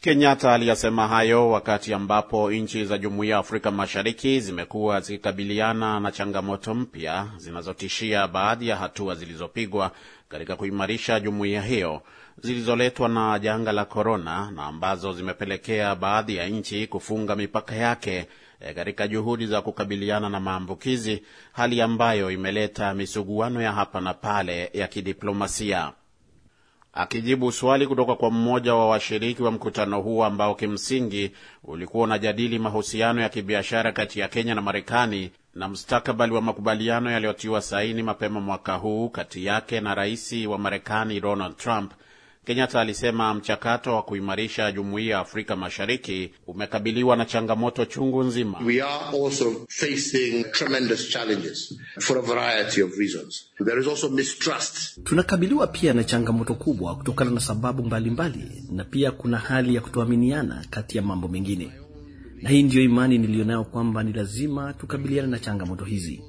Kenyatta aliyasema hayo wakati ambapo nchi za Jumuiya ya Afrika Mashariki zimekuwa zikikabiliana na changamoto mpya zinazotishia baadhi ya hatua zilizopigwa katika kuimarisha jumuiya hiyo zilizoletwa na janga la korona na ambazo zimepelekea baadhi ya nchi kufunga mipaka yake katika juhudi za kukabiliana na maambukizi, hali ambayo imeleta misuguano ya hapa na pale ya kidiplomasia. Akijibu swali kutoka kwa mmoja wa washiriki wa mkutano huo ambao kimsingi ulikuwa unajadili mahusiano ya kibiashara kati ya Kenya na Marekani na mustakabali wa makubaliano yaliyotiwa saini mapema mwaka huu kati yake na rais wa Marekani Donald Trump, Kenyatta alisema mchakato wa kuimarisha jumuiya ya Afrika Mashariki umekabiliwa na changamoto chungu nzima. We are also facing tremendous challenges for a variety of reasons. There is also mistrust. Tunakabiliwa pia na changamoto kubwa kutokana na sababu mbalimbali mbali, na pia kuna hali ya kutoaminiana kati ya mambo mengine, na hii ndiyo imani niliyonayo kwamba ni lazima tukabiliane na changamoto hizi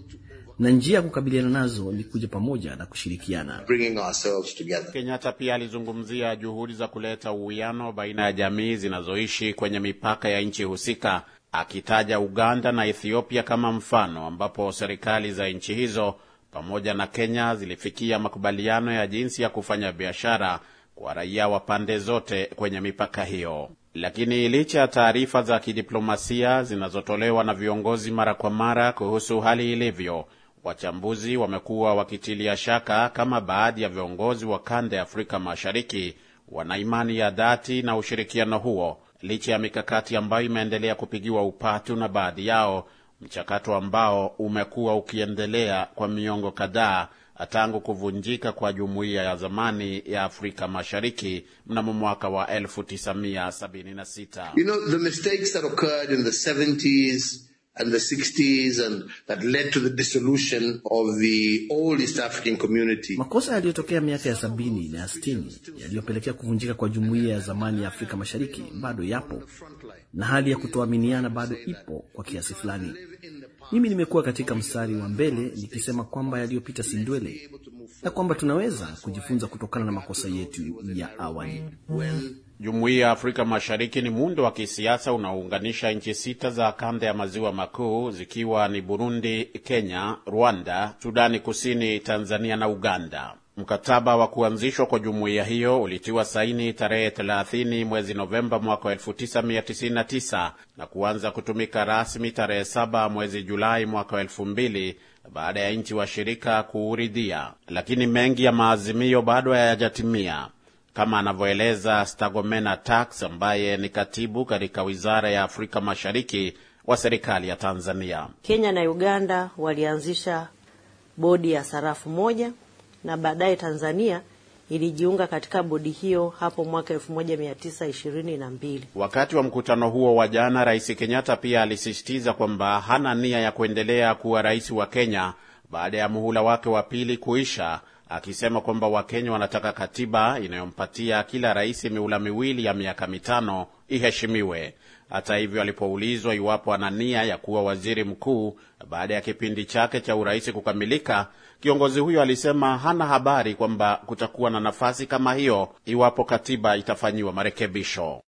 na njia ya kukabiliana nazo ni kuja pamoja na kushirikiana. Bringing ourselves together. Kenyatta pia alizungumzia juhudi za kuleta uwiano baina ya jamii zinazoishi kwenye mipaka ya nchi husika, akitaja Uganda na Ethiopia kama mfano ambapo serikali za nchi hizo pamoja na Kenya zilifikia makubaliano ya jinsi ya kufanya biashara kwa raia wa pande zote kwenye mipaka hiyo. Lakini licha ya taarifa za kidiplomasia zinazotolewa na viongozi mara kwa mara kuhusu hali ilivyo, wachambuzi wamekuwa wakitilia shaka kama baadhi ya viongozi wa kanda ya Afrika Mashariki wana imani ya dhati na ushirikiano huo, licha ya mikakati ambayo imeendelea kupigiwa upatu na baadhi yao, mchakato ambao umekuwa ukiendelea kwa miongo kadhaa tangu kuvunjika kwa jumuiya ya zamani ya Afrika Mashariki mnamo mwaka wa 1976. You know, the mistakes that occurred in the 70s and the 60s and that led to the dissolution of the old East African community. Makosa yaliyotokea miaka ya sabini na ya sitini yaliyopelekea kuvunjika kwa jumuiya ya zamani ya Afrika Mashariki bado yapo na hali ya kutoaminiana bado ipo kwa kiasi fulani. Mimi nimekuwa katika mstari wa mbele nikisema kwamba yaliyopita si ndwele na kwamba tunaweza kujifunza kutokana na makosa yetu ya awali. Jumuiya ya Afrika Mashariki ni muundo wa kisiasa unaounganisha nchi sita za kanda ya maziwa makuu zikiwa ni Burundi, Kenya, Rwanda, Sudani Kusini, Tanzania na Uganda. Mkataba wa kuanzishwa kwa jumuiya hiyo ulitiwa saini tarehe 30 mwezi Novemba mwaka 1999 na kuanza kutumika rasmi tarehe 7 mwezi Julai mwaka 2000 baada ya nchi washirika kuuridhia, lakini mengi ya maazimio bado hayajatimia kama anavyoeleza Stagomena Tax ambaye ni katibu katika wizara ya Afrika Mashariki wa serikali ya Tanzania. Kenya na Uganda walianzisha bodi ya sarafu moja na baadaye Tanzania ilijiunga katika bodi hiyo hapo mwaka 1922. Wakati wa mkutano huo wa jana, Rais Kenyatta pia alisisitiza kwamba hana nia ya kuendelea kuwa rais wa Kenya baada ya muhula wake wa pili kuisha, akisema kwamba Wakenya wanataka katiba inayompatia kila rais miula miwili ya miaka mitano iheshimiwe. Hata hivyo, alipoulizwa iwapo ana nia ya kuwa waziri mkuu baada ya kipindi chake cha urais kukamilika, kiongozi huyo alisema hana habari kwamba kutakuwa na nafasi kama hiyo iwapo katiba itafanyiwa marekebisho.